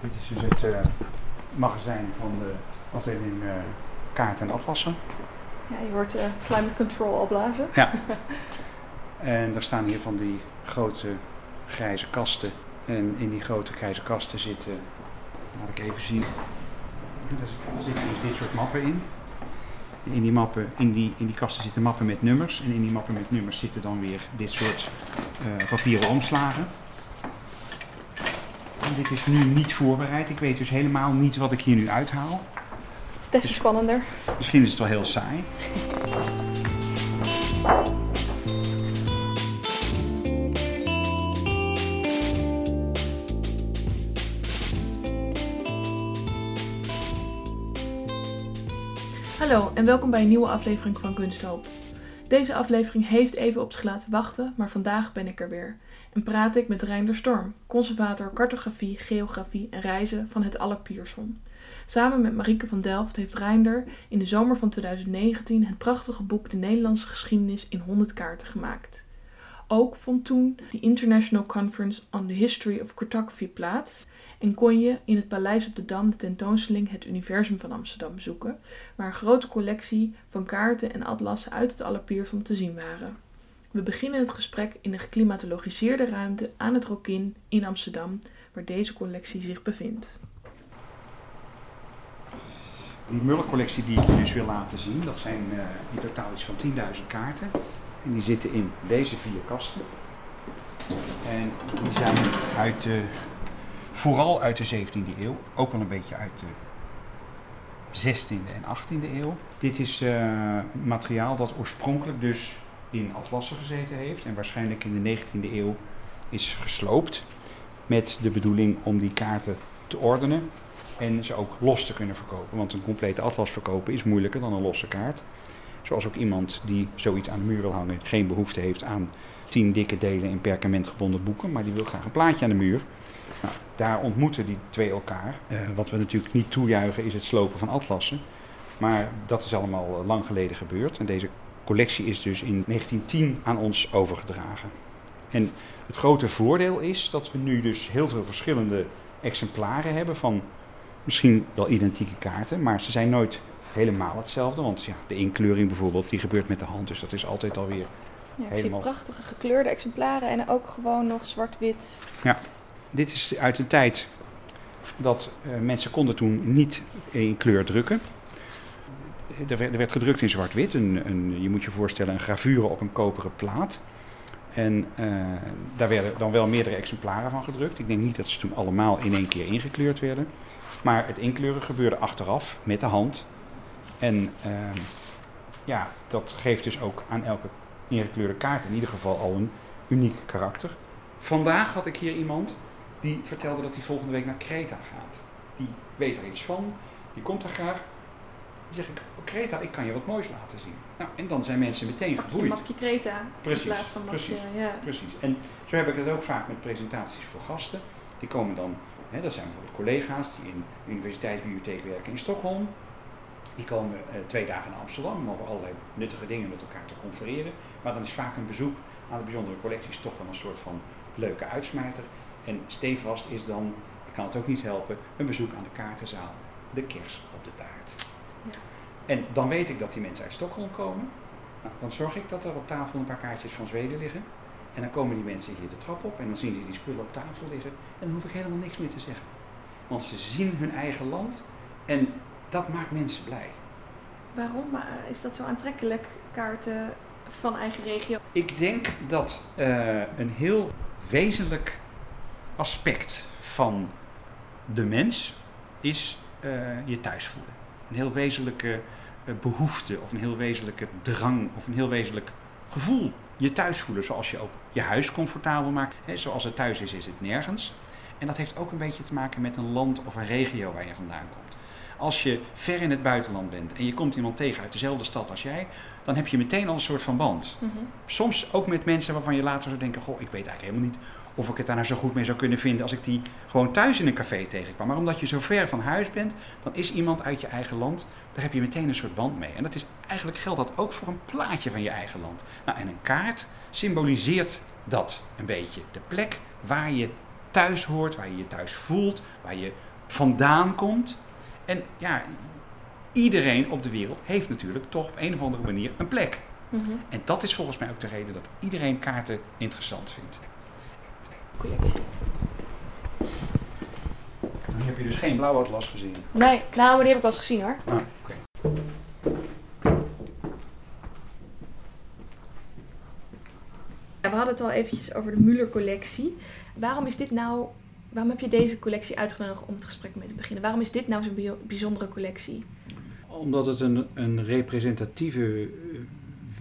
dit is dus het eh, magazijn van de afdeling uh, kaarten en atlassen. Ja, je hoort uh, climate control al blazen. Ja. en daar staan hier van die grote grijze kasten. En in die grote grijze kasten zitten, laat ik even zien, er zitten dus dit soort mappen in. In die, mappen, in, die, in die kasten zitten mappen met nummers. En in die mappen met nummers zitten dan weer dit soort uh, papieren omslagen. Dit is nu niet voorbereid. Ik weet dus helemaal niet wat ik hier nu uithaal. Des te dus spannender. Misschien is het wel heel saai. Hallo en welkom bij een nieuwe aflevering van Kunsthoop. Deze aflevering heeft even op zich laten wachten, maar vandaag ben ik er weer. En praat ik met Reinder Storm, conservator cartografie, geografie en reizen van het Allak Pierson. Samen met Marieke van Delft heeft Reinder in de zomer van 2019 het prachtige boek De Nederlandse geschiedenis in 100 kaarten gemaakt. Ook vond toen de International Conference on the History of Cartography plaats en kon je in het Paleis op de Dam de tentoonstelling Het Universum van Amsterdam bezoeken, waar een grote collectie van kaarten en atlassen uit het Allerpierson te zien waren. We beginnen het gesprek in de geklimatologiseerde ruimte aan het Rokin in Amsterdam, waar deze collectie zich bevindt. Die Muller-collectie die ik je dus wil laten zien, dat zijn uh, in totaal iets van 10.000 kaarten. En die zitten in deze vier kasten. En die zijn uit de Vooral uit de 17e eeuw, ook wel een beetje uit de 16e en 18e eeuw. Dit is uh, materiaal dat oorspronkelijk dus in atlassen gezeten heeft en waarschijnlijk in de 19e eeuw is gesloopt met de bedoeling om die kaarten te ordenen en ze ook los te kunnen verkopen. Want een complete atlas verkopen is moeilijker dan een losse kaart. Zoals ook iemand die zoiets aan de muur wil hangen geen behoefte heeft aan tien dikke delen in perkament gebonden boeken, maar die wil graag een plaatje aan de muur. Nou, daar ontmoeten die twee elkaar. Uh, wat we natuurlijk niet toejuichen is het slopen van atlassen. Maar dat is allemaal lang geleden gebeurd. En deze collectie is dus in 1910 aan ons overgedragen. En het grote voordeel is dat we nu dus heel veel verschillende exemplaren hebben van misschien wel identieke kaarten, maar ze zijn nooit helemaal hetzelfde. Want ja, de inkleuring bijvoorbeeld, die gebeurt met de hand, dus dat is altijd alweer ja, ik helemaal... zie prachtige gekleurde exemplaren en ook gewoon nog zwart-wit. Ja, dit is uit een tijd dat uh, mensen konden toen niet in kleur drukken. Er werd, er gedrukt in zwart-wit. Een, een, je moet je voorstellen een gravure op een koperen plaat. En uh, daar werden dan wel meerdere exemplaren van gedrukt. Ik denk niet dat ze toen allemaal in één keer ingekleurd werden. Maar het inkleuren gebeurde achteraf met de hand. En uh, ja, dat geeft dus ook aan elke ingekleurde kaart in ieder geval al een uniek karakter. Vandaag had ik hier iemand die vertelde dat hij volgende week naar Kreta gaat. Die weet er iets van, die komt er graag. Dan zeg ik, oh, Kreta, ik kan je wat moois laten zien. Nou, en dan zijn mensen meteen geboeid. Mag je Kreta precies, in plaats van precies, ja. Precies. En zo heb ik het ook vaak met presentaties voor gasten. Die komen dan, hè, dat zijn bijvoorbeeld collega's die in de universiteitsbibliotheek werken in Stockholm. Die komen eh, twee dagen naar Amsterdam om over allerlei nuttige dingen met elkaar te confereren. Maar dan is vaak een bezoek aan de bijzondere collecties toch wel een soort van leuke uitsmijter. En stevast is dan, ik kan het ook niet helpen, een bezoek aan de kaartenzaal, de kers op de taart. En dan weet ik dat die mensen uit Stockholm komen. Nou, dan zorg ik dat er op tafel een paar kaartjes van Zweden liggen. En dan komen die mensen hier de trap op en dan zien ze die spullen op tafel liggen. En dan hoef ik helemaal niks meer te zeggen. Want ze zien hun eigen land en dat maakt mensen blij. Waarom eh, is dat zo aantrekkelijk, kaarten van eigen regio? Ik denk dat uh, een heel wezenlijk aspect van de mens is uh, je thuis voelen. Een heel wezenlijke uh, behoefte of een heel wezenlijke drang of een heel wezenlijk gevoel. Je thuis voelen zoals je ook je huis comfortabel maakt. He, zoals het thuis is, is het nergens. En dat heeft ook een beetje te maken met een land of een regio waar je vandaan komt. Als je ver in het buitenland bent en je komt iemand tegen uit dezelfde stad als jij, dan heb je meteen al een soort van band. Mm -hmm. Soms ook met mensen waarvan je later zou denken: Goh, ik weet eigenlijk helemaal niet of ik het daar nou zo goed mee zou kunnen vinden als ik die gewoon thuis in een café tegenkwam. Maar omdat je zo ver van huis bent, dan is iemand uit je eigen land, daar heb je meteen een soort band mee. En dat is, eigenlijk geldt dat ook voor een plaatje van je eigen land. Nou, en een kaart symboliseert dat een beetje. De plek waar je thuis hoort, waar je je thuis voelt, waar je vandaan komt. En ja, iedereen op de wereld heeft natuurlijk toch op een of andere manier een plek. Mhm. En dat is volgens mij ook de reden dat iedereen kaarten interessant vindt. Collectie. Nu heb je dus geen blauwe atlas gezien. Nee, nou, maar die heb ik wel eens gezien hoor. Ah, oké. Ja, we hadden het al eventjes over de Muller-collectie. Waarom is dit nou... Waarom heb je deze collectie uitgenodigd om het gesprek mee te beginnen? Waarom is dit nou zo'n bijzondere collectie? Omdat het een, een representatieve eh,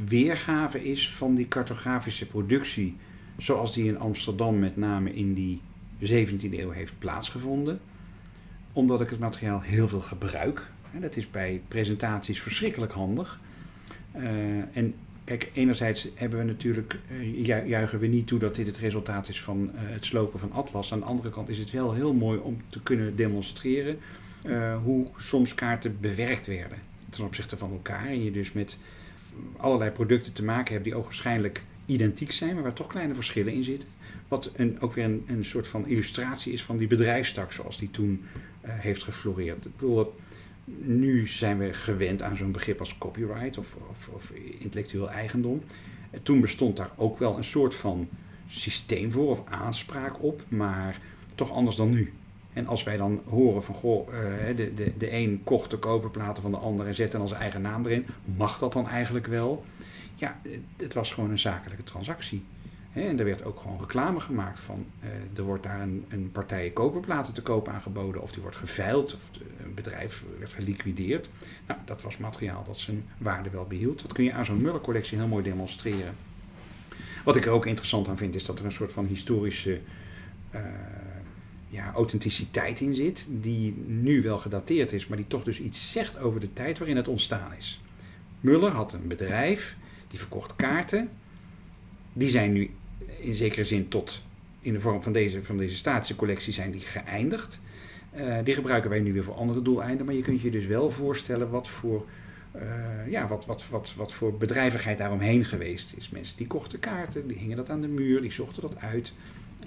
weergave is van die cartografische productie. Zoals die in Amsterdam met name in die 17e eeuw heeft plaatsgevonden. Omdat ik het materiaal heel veel gebruik. En dat is bij presentaties verschrikkelijk handig. Eh, en kijk, enerzijds hebben we natuurlijk, eh, ju- juichen we niet toe dat dit het resultaat is van eh, het slopen van Atlas. Aan de andere kant is het wel heel mooi om te kunnen demonstreren hoe soms kaarten bewerkt werden ten opzichte van elkaar. En je dus met allerlei producten te maken hebt die ogenschijnlijk identiek zijn, maar waar toch kleine verschillen in zitten. Wat een, ook weer een, een soort van illustratie is van die bedrijfstak zoals die toen eh, heeft gefloreerd. Ik bedoel, nu zijn we gewend aan zo'n begrip als copyright of, of, of intellectueel eigendom. En toen bestond daar ook wel een soort van systeem voor of aanspraak op, maar toch anders dan nu. En als wij dan horen van, goh, eh, de, de, de een kocht de koperplaten van de ander en zet dan zijn eigen naam erin, mag dat dan eigenlijk wel? Ja, het was gewoon een zakelijke transactie. En er werd ook gewoon reclame gemaakt van, eh, er wordt daar een, een partij koperplaten te koop aangeboden, of die wordt geveild, of een bedrijf werd geliquideerd. Nou, dat was materiaal dat zijn waarde wel behield. Dat kun je aan zo'n Muller-collectie heel mooi demonstreren. Wat ik er ook interessant aan vind, is dat er een soort van historische eh, ja, authenticiteit in zit, die nu wel gedateerd is, maar die toch dus iets zegt over de tijd waarin het ontstaan is. Muller had een bedrijf, die verkocht kaarten. Die zijn nu in zekere zin tot, in de vorm van deze, van deze statische collectie, zijn die geëindigd. Eh, die gebruiken wij nu weer voor andere doeleinden, maar je kunt je dus wel voorstellen wat voor, eh, ja, wat, wat, wat, wat voor bedrijvigheid daaromheen geweest is. Mensen die kochten kaarten, die hingen dat aan de muur, die zochten dat uit.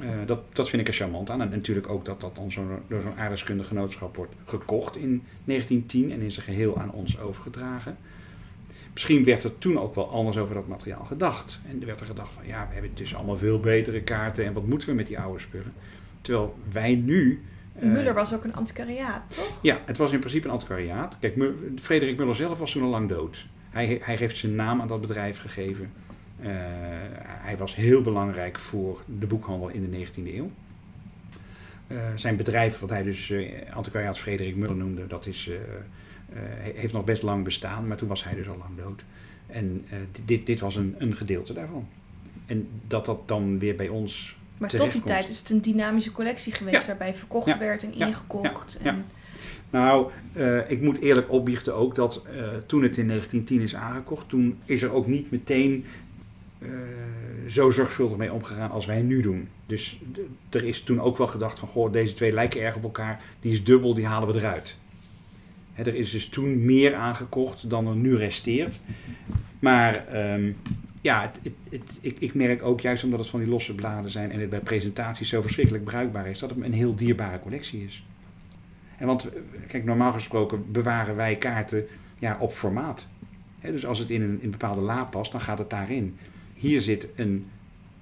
Eh, dat, dat vind ik er charmant aan. En natuurlijk ook dat dat dan zo, door zo'n aardrijkskundig genootschap wordt gekocht in 1910 en in zijn geheel aan ons overgedragen. Misschien werd er toen ook wel anders over dat materiaal gedacht. En er werd er gedacht van ja, we hebben dus allemaal veel betere kaarten en wat moeten we met die oude spullen? Terwijl wij nu. eh, Muller was ook een antiquariaat, toch? ja, het was in principe een antiquariaat. Kijk, Frederik Muller zelf was toen al lang dood. Hij, hij heeft zijn naam aan dat bedrijf gegeven. Eh, hij was heel belangrijk voor de boekhandel in de 19e eeuw. Eh, zijn bedrijf, wat hij dus antiquariaat Frederik Muller noemde, dat is, heeft nog best lang bestaan, maar toen was hij dus al lang dood. En eh, dit, dit was een, een gedeelte daarvan. En dat dat dan weer bij ons Maar tot die tijd is het een dynamische collectie geweest Ja. waarbij verkocht Ja. werd en Ja. ingekocht. Ja. En... Nou, eh, ik moet eerlijk opbiechten ook dat eh, toen het in 1910 is aangekocht, toen is er ook niet meteen eh, zo zorgvuldig mee omgegaan als wij nu doen. Dus er is toen ook wel gedacht van, goh, deze twee lijken erg op elkaar, die is dubbel, die halen we eruit. Er is dus toen meer aangekocht dan er nu resteert. Maar ehm, ja, het, het, ik, ik merk ook juist omdat het van die losse bladen zijn en het bij presentaties zo verschrikkelijk bruikbaar is, dat het een heel dierbare collectie is. En want, eh, kijk, normaal gesproken bewaren wij kaarten ja, op formaat. Dus als het in een, in een bepaalde la past, dan gaat het daarin. Hier zit een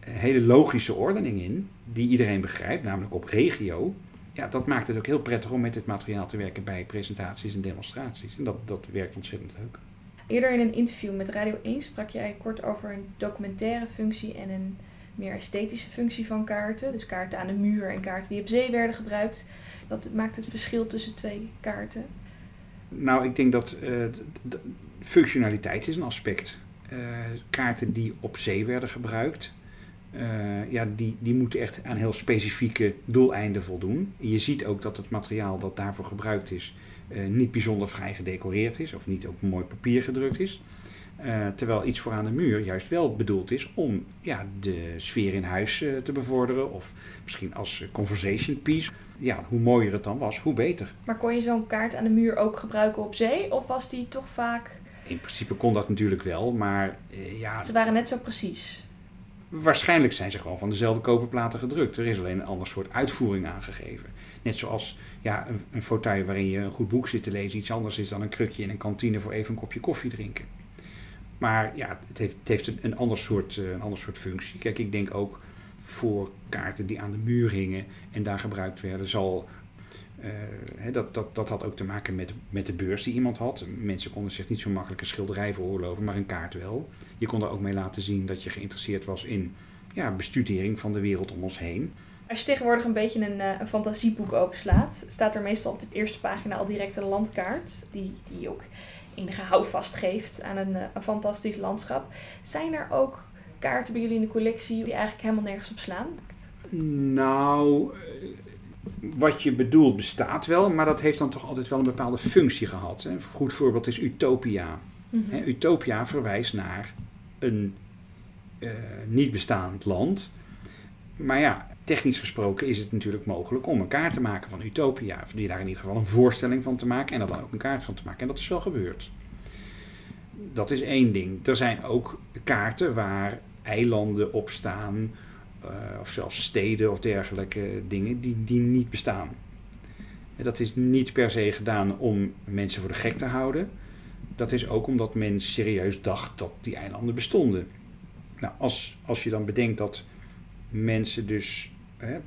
hele logische ordening in, die iedereen begrijpt, namelijk op regio. Ja, dat maakt het ook heel prettig om met dit materiaal te werken bij presentaties en demonstraties. En dat, dat werkt ontzettend leuk. Eerder in een interview met Radio 1 sprak jij kort over een documentaire functie en een meer esthetische functie van kaarten. Dus kaarten aan de muur en kaarten die op zee werden gebruikt. Dat maakt het verschil tussen twee kaarten. Nou, ik denk dat eh, functionaliteit is een aspect. Eh, kaarten die op zee werden gebruikt, eh, ja, die, die moeten echt aan heel specifieke doeleinden voldoen. Je ziet ook dat het materiaal dat daarvoor gebruikt is, eh, niet bijzonder vrij gedecoreerd is of niet op mooi papier gedrukt is. Eh, terwijl iets voor aan de muur juist wel bedoeld is om ja, de sfeer in huis te bevorderen. Of misschien als conversation piece. Ja, hoe mooier het dan was, hoe beter. Maar kon je zo'n kaart aan de muur ook gebruiken op zee? Of was die toch vaak... In principe kon dat natuurlijk wel, maar ja, Ze waren net zo precies. Waarschijnlijk zijn ze gewoon van dezelfde koperplaten gedrukt. Er is alleen een ander soort uitvoering aangegeven. Net zoals ja, een, een fauteuil waarin je een goed boek zit te lezen iets anders is dan een krukje in een kantine voor even een kopje koffie drinken. Maar ja, het heeft, het heeft een, een, ander soort, een ander soort functie. Kijk, ik denk ook voor kaarten die aan de muur hingen en daar gebruikt werden, zal uh, dat, dat, dat had ook te maken met, met de beurs die iemand had. Mensen konden zich niet zo makkelijk een schilderij veroorloven, maar een kaart wel. Je kon er ook mee laten zien dat je geïnteresseerd was in ja, bestudering van de wereld om ons heen. Als je tegenwoordig een beetje een, een fantasieboek openslaat, staat er meestal op de eerste pagina al direct een landkaart, die, die ook enige houvast geeft aan een, een fantastisch landschap. Zijn er ook kaarten bij jullie in de collectie die eigenlijk helemaal nergens op slaan? Nou, wat je bedoelt bestaat wel, maar dat heeft dan toch altijd wel een bepaalde functie gehad. Een goed voorbeeld is Utopia. Mm Utopia verwijst naar een uh, niet bestaand land. Maar ja, technisch gesproken is het natuurlijk mogelijk om een kaart te maken van Utopia. Die daar in ieder geval een voorstelling van te maken en er dan ook een kaart van te maken. En dat is wel gebeurd. Dat is één ding. Er zijn ook kaarten waar eilanden op staan, of zelfs steden of dergelijke dingen, die, die niet bestaan. En dat is niet per se gedaan om mensen voor de gek te houden. Dat is ook omdat men serieus dacht dat die eilanden bestonden. Nou, als, als je dan bedenkt dat mensen dus hè,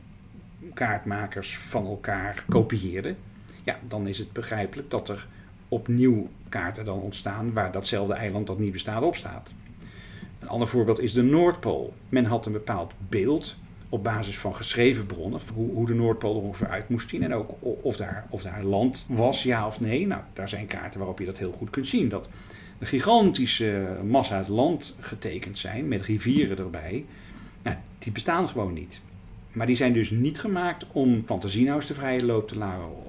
kaartmakers van elkaar kopieerden, ja, dan is het begrijpelijk dat er opnieuw kaarten dan ontstaan waar datzelfde eiland dat niet bestaat op staat. Een ander voorbeeld is de Noordpool. Men had een bepaald beeld op basis van geschreven bronnen, hoe, hoe de Noordpool er ongeveer uit moest zien en ook of daar, of daar land was, ja of nee. Nou, daar zijn kaarten waarop je dat heel goed kunt zien. Dat een gigantische massa het land getekend zijn met rivieren erbij. Nou, die bestaan gewoon niet. Maar die zijn dus niet gemaakt om fantasienauws de vrije loop te laten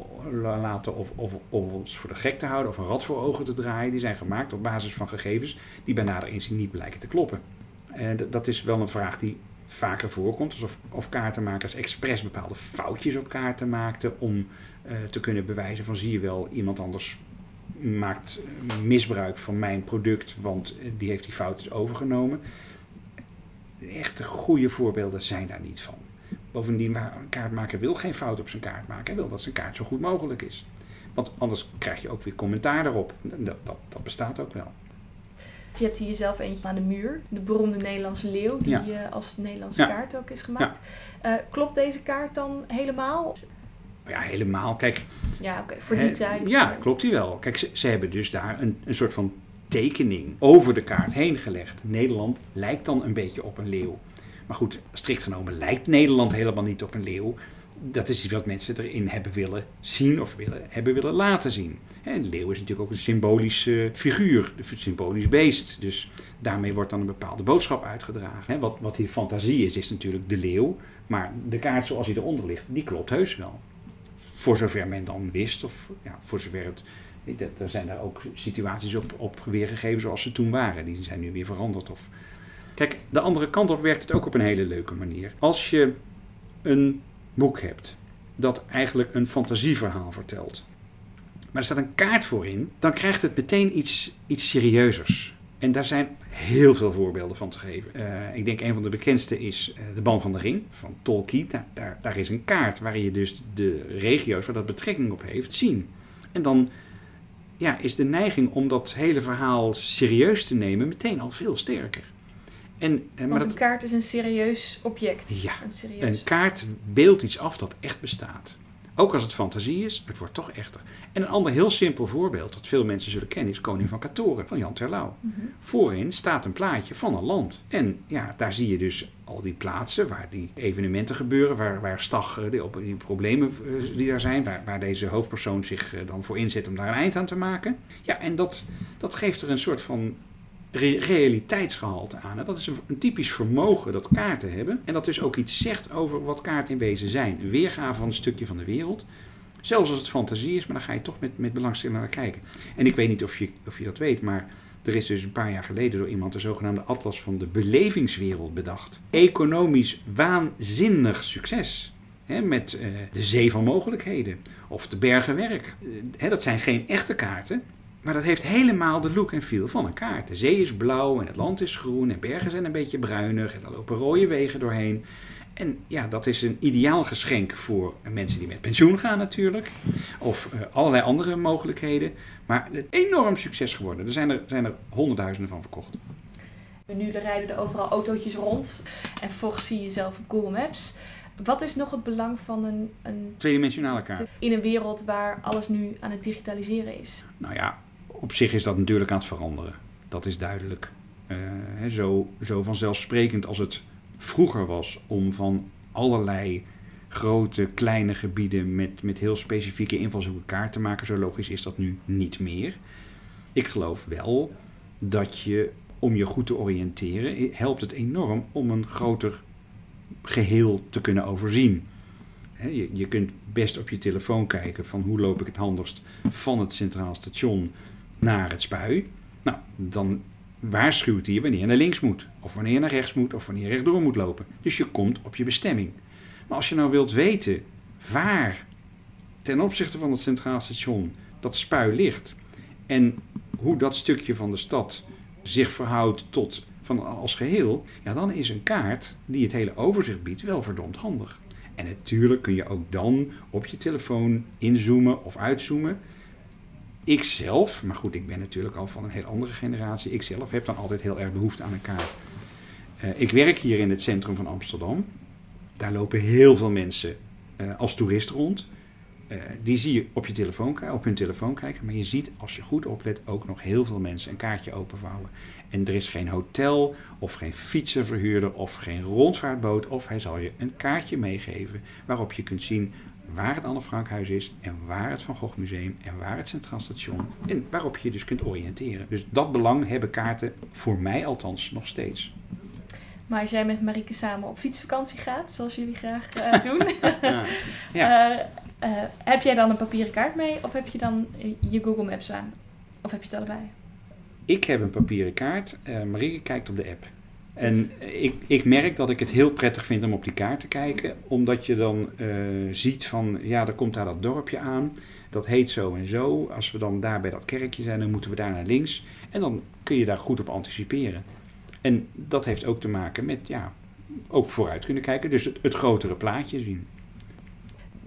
of, of, of, ons voor de gek te houden of een rat voor ogen te draaien. Die zijn gemaakt op basis van gegevens die bij nader inzien niet blijken te kloppen. En dat is wel een vraag die vaker voorkomt. Alsof of kaartenmakers expres bepaalde foutjes op kaarten maakten om uh, te kunnen bewijzen van zie je wel, iemand anders maakt misbruik van mijn product, want die heeft die fouten overgenomen. Echte goede voorbeelden zijn daar niet van. Bovendien, een kaartmaker wil geen fout op zijn kaart maken. Hij wil dat zijn kaart zo goed mogelijk is. Want anders krijg je ook weer commentaar erop. Dat, dat, dat bestaat ook wel. Je hebt hier zelf eentje aan de muur. De beroemde Nederlandse leeuw, die ja. uh, als Nederlandse ja. kaart ook is gemaakt. Ja. Uh, klopt deze kaart dan helemaal? Ja, helemaal. Kijk. Ja, oké. Okay. Voor die tijd. Ja, klopt die wel. Kijk, ze, ze hebben dus daar een, een soort van tekening over de kaart heen gelegd. Nederland lijkt dan een beetje op een leeuw. Maar goed, strikt genomen lijkt Nederland helemaal niet op een leeuw. Dat is iets wat mensen erin hebben willen zien of willen, hebben willen laten zien. En leeuw is natuurlijk ook een symbolische figuur, een symbolisch beest. Dus daarmee wordt dan een bepaalde boodschap uitgedragen. Wat, wat die fantasie is, is natuurlijk de leeuw. Maar de kaart zoals die eronder ligt, die klopt heus wel. Voor zover men dan wist, of ja, voor zover het er zijn daar ook situaties op, op weergegeven zoals ze toen waren. Die zijn nu weer veranderd of Kijk, de andere kant op werkt het ook op een hele leuke manier. Als je een boek hebt dat eigenlijk een fantasieverhaal vertelt, maar er staat een kaart voor in, dan krijgt het meteen iets, iets serieuzers. En daar zijn heel veel voorbeelden van te geven. Uh, ik denk een van de bekendste is uh, De Ban van de Ring van Tolkien. Nou, daar, daar is een kaart waarin je dus de regio's waar dat betrekking op heeft zien. En dan ja, is de neiging om dat hele verhaal serieus te nemen meteen al veel sterker. En, en, maar een kaart is een serieus object. Ja, een, serieus... een kaart beeldt iets af dat echt bestaat. Ook als het fantasie is, het wordt toch echter. En een ander heel simpel voorbeeld dat veel mensen zullen kennen is Koning van Katoren van Jan Terlouw. Mm -hmm. Voorin staat een plaatje van een land. En ja, daar zie je dus al die plaatsen waar die evenementen gebeuren, waar, waar Stag, die, die problemen eh, die daar zijn, waar, waar deze hoofdpersoon zich eh, dan voor inzet om daar een eind aan te maken. Ja, en dat, dat geeft er een soort van realiteitsgehalte aan. dat is een, typisch vermogen dat kaarten hebben. En dat dus ook iets zegt over wat kaarten in wezen zijn. Een weergave van een stukje van de wereld. Zelfs als het fantasie is, maar dan ga je toch met, met belangstelling naar kijken. En ik weet niet of je, of je dat weet, maar er is dus een paar jaar geleden door iemand de zogenaamde Atlas van de Belevingswereld bedacht. Economisch waanzinnig succes. Met uh, de zee van mogelijkheden. Of de bergenwerk. Uh, dat zijn geen echte kaarten. Maar dat heeft helemaal de look en feel van een kaart. De zee is blauw en het land is groen en bergen zijn een beetje bruinig en er lopen rode wegen doorheen. En ja, dat is een ideaal geschenk voor mensen die met pensioen gaan natuurlijk. Of uh, allerlei andere mogelijkheden. Maar het is enorm succes geworden. Er zijn er, zijn er honderdduizenden van verkocht. Nu rijden er overal autootjes rond. En vervolgens zie je jezelf op Google Maps. Wat is nog het belang van een, een... Tweedimensionale kaart. In een wereld waar alles nu aan het digitaliseren is. Nou ja, op zich is dat natuurlijk aan het veranderen. Dat is duidelijk. Uh, zo, zo vanzelfsprekend als het vroeger was om van allerlei grote, kleine gebieden met, met heel specifieke invalshoeken kaart te maken. Zo logisch is dat nu niet meer. Ik geloof wel dat je, om je goed te oriënteren, helpt het enorm om een groter geheel te kunnen overzien. Je, je kunt best op je telefoon kijken van hoe loop ik het handigst van het centraal station naar het spui. Nou, dan waarschuwt hij wanneer je naar links moet, of wanneer je naar rechts moet, of wanneer je rechtdoor moet lopen. Dus je komt op je bestemming. Maar als je nou wilt weten waar ten opzichte van het centraal station dat spui ligt en hoe dat stukje van de stad zich verhoudt tot van als geheel, ja, dan is een kaart die het hele overzicht biedt wel verdomd handig. En natuurlijk kun je ook dan op je telefoon inzoomen of uitzoomen ik zelf, maar goed, ik ben natuurlijk al van een heel andere generatie. Ik zelf heb dan altijd heel erg behoefte aan een kaart. Uh, ik werk hier in het centrum van Amsterdam. Daar lopen heel veel mensen uh, als toerist rond. Uh, die zie je op, je telefoon, op hun telefoon kijken. Maar je ziet, als je goed oplet, ook nog heel veel mensen een kaartje openvouwen. En er is geen hotel of geen fietsenverhuurder of geen rondvaartboot. Of hij zal je een kaartje meegeven waarop je kunt zien waar het Anne Frankhuis is en waar het Van Gogh Museum en waar het Centraal Station en waarop je je dus kunt oriënteren. Dus dat belang hebben kaarten voor mij althans nog steeds. Maar als jij met Marieke samen op fietsvakantie gaat, zoals jullie graag uh, doen, ja. uh, uh, heb jij dan een papieren kaart mee of heb je dan je Google Maps aan? Of heb je het allebei? Ik heb een papieren kaart. Marieke kijkt op de app. En ik, ik merk dat ik het heel prettig vind om op die kaart te kijken, omdat je dan uh, ziet van, ja, er komt daar dat dorpje aan, dat heet zo en zo. Als we dan daar bij dat kerkje zijn, dan moeten we daar naar links. En dan kun je daar goed op anticiperen. En dat heeft ook te maken met, ja, ook vooruit kunnen kijken, dus het, het grotere plaatje zien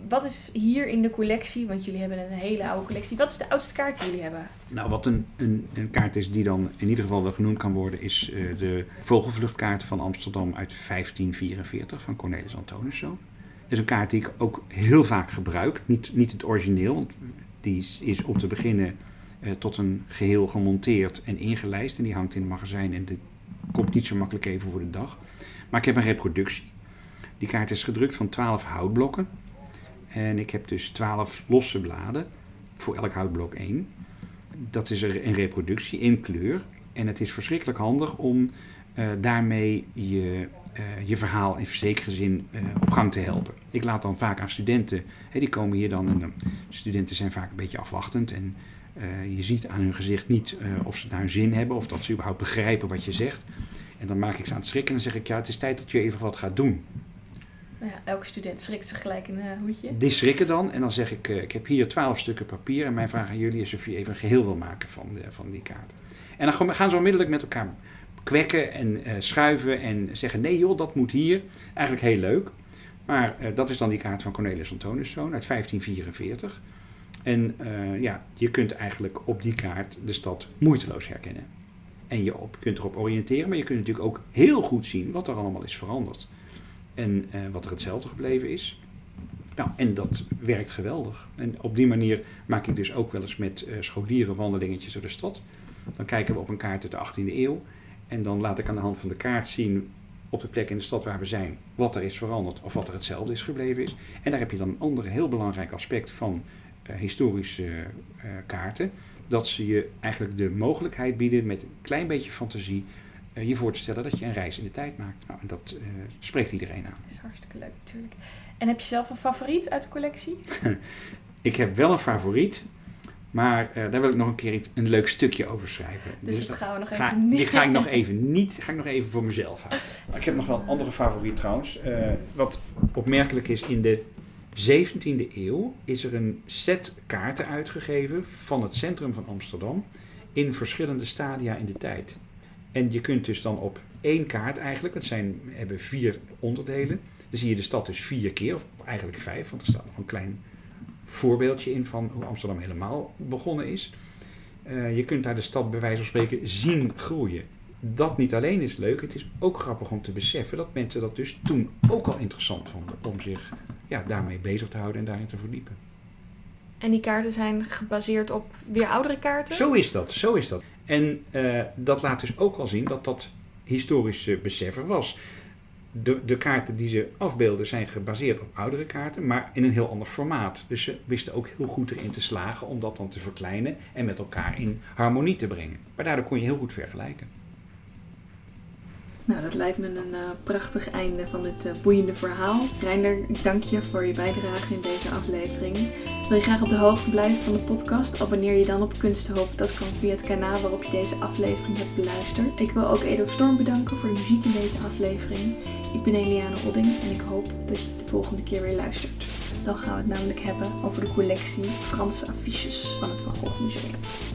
wat is hier in de collectie, want jullie hebben een hele oude collectie, wat is de oudste kaart die jullie hebben? Nou, wat een, een, een kaart is die dan in ieder geval wel genoemd kan worden, is uh, de vogelvluchtkaart van Amsterdam uit 1544 van Cornelis Antoniszoon. Dat is een kaart die ik ook heel vaak gebruik, niet, niet het origineel, want die is, is om te beginnen uh, tot een geheel gemonteerd en ingelijst en die hangt in het magazijn en die komt niet zo makkelijk even voor de dag. Maar ik heb een reproductie. Die kaart is gedrukt van 12 houtblokken en ik heb dus 12 losse bladen, voor elk houtblok één. Dat is een reproductie in kleur. En het is verschrikkelijk handig om uh, daarmee je, uh, je verhaal in zekere zin uh, op gang te helpen. Ik laat dan vaak aan studenten, die komen hier dan en de studenten zijn vaak een beetje afwachtend. En je ziet aan hun gezicht niet of ze naar hun zin hebben of dat ze überhaupt begrijpen wat je zegt. En dan maak ik ze aan het schrikken en dan zeg ik, ja, het is tijd dat je even wat gaat doen. Ja, elke student schrikt zich gelijk een uh, hoedje. Die schrikken dan en dan zeg ik, uh, ik heb hier twaalf stukken papier en mijn vraag aan jullie is of je even een geheel wil maken van, van die kaarten. En dan gaan ze onmiddellijk met elkaar kwekken en uh, schuiven en zeggen, nee joh, dat moet hier. Eigenlijk heel leuk. Maar dat is dan die kaart van Cornelis Antoniszoon uit 1544. En ja, je kunt eigenlijk op die kaart de stad moeiteloos herkennen. En je op, kunt erop oriënteren, maar je kunt natuurlijk ook heel goed zien wat er allemaal is veranderd en uh, wat er hetzelfde gebleven is. Nou, en dat werkt geweldig. En op die manier maak ik dus ook wel eens met uh, scholieren wandelingetjes door de stad. Dan kijken we op een kaart uit de 18e eeuw. En dan laat ik aan de hand van de kaart zien op de plek in de stad waar we zijn, wat er is veranderd of wat er hetzelfde is gebleven is. En daar heb je dan een ander heel belangrijk aspect van uh, historische kaarten. Dat ze je eigenlijk de mogelijkheid bieden met een klein beetje fantasie je voor te stellen dat je een reis in de tijd maakt. Nou, en dat uh, spreekt iedereen aan. Dat is hartstikke leuk natuurlijk. En heb je zelf een favoriet uit de collectie? ik heb wel een favoriet, maar uh, daar wil ik nog een keer iets, een leuk stukje over schrijven. Dus, dus dat gaan we nog ga, even niet. Die ga ik nog even niet, ga ik nog even voor mezelf houden. ik heb nog wel een andere favoriet trouwens. wat opmerkelijk is in de 17e eeuw is er een set kaarten uitgegeven van het centrum van Amsterdam in verschillende stadia in de tijd. En je kunt dus dan op één kaart eigenlijk, het zijn, hebben vier onderdelen, dan zie je de stad dus vier keer, of eigenlijk vijf, want er staat nog een klein voorbeeldje in van hoe Amsterdam helemaal begonnen is. Uh, je kunt daar de stad bij wijze van spreken zien groeien. Dat niet alleen is leuk, het is ook grappig om te beseffen dat mensen dat dus toen ook al interessant vonden om zich ja, daarmee bezig te houden en daarin te verdiepen. En die kaarten zijn gebaseerd op weer oudere kaarten? Zo is dat, zo is dat. En uh, dat laat dus ook al zien dat dat historische besef was de, de kaarten die ze afbeelden zijn gebaseerd op oudere kaarten, maar in een heel ander formaat. Dus ze wisten ook heel goed erin te slagen om dat dan te verkleinen en met elkaar in harmonie te brengen. Maar daardoor kon je heel goed vergelijken. Nou, dat lijkt me een uh, prachtig einde van dit uh, boeiende verhaal. Reinder, ik dank je voor je bijdrage in deze aflevering. Wil je graag op de hoogte blijven van de podcast? Abonneer je dan op Kunsthoop. Dat kan via het kanaal waarop je deze aflevering hebt beluisterd. Ik wil ook Edo Storm bedanken voor de muziek in deze aflevering. Ik ben Eliane Odding en ik hoop dat je de volgende keer weer luistert. Dan gaan we het namelijk hebben over de collectie Franse affiches van het Van Gogh Museum.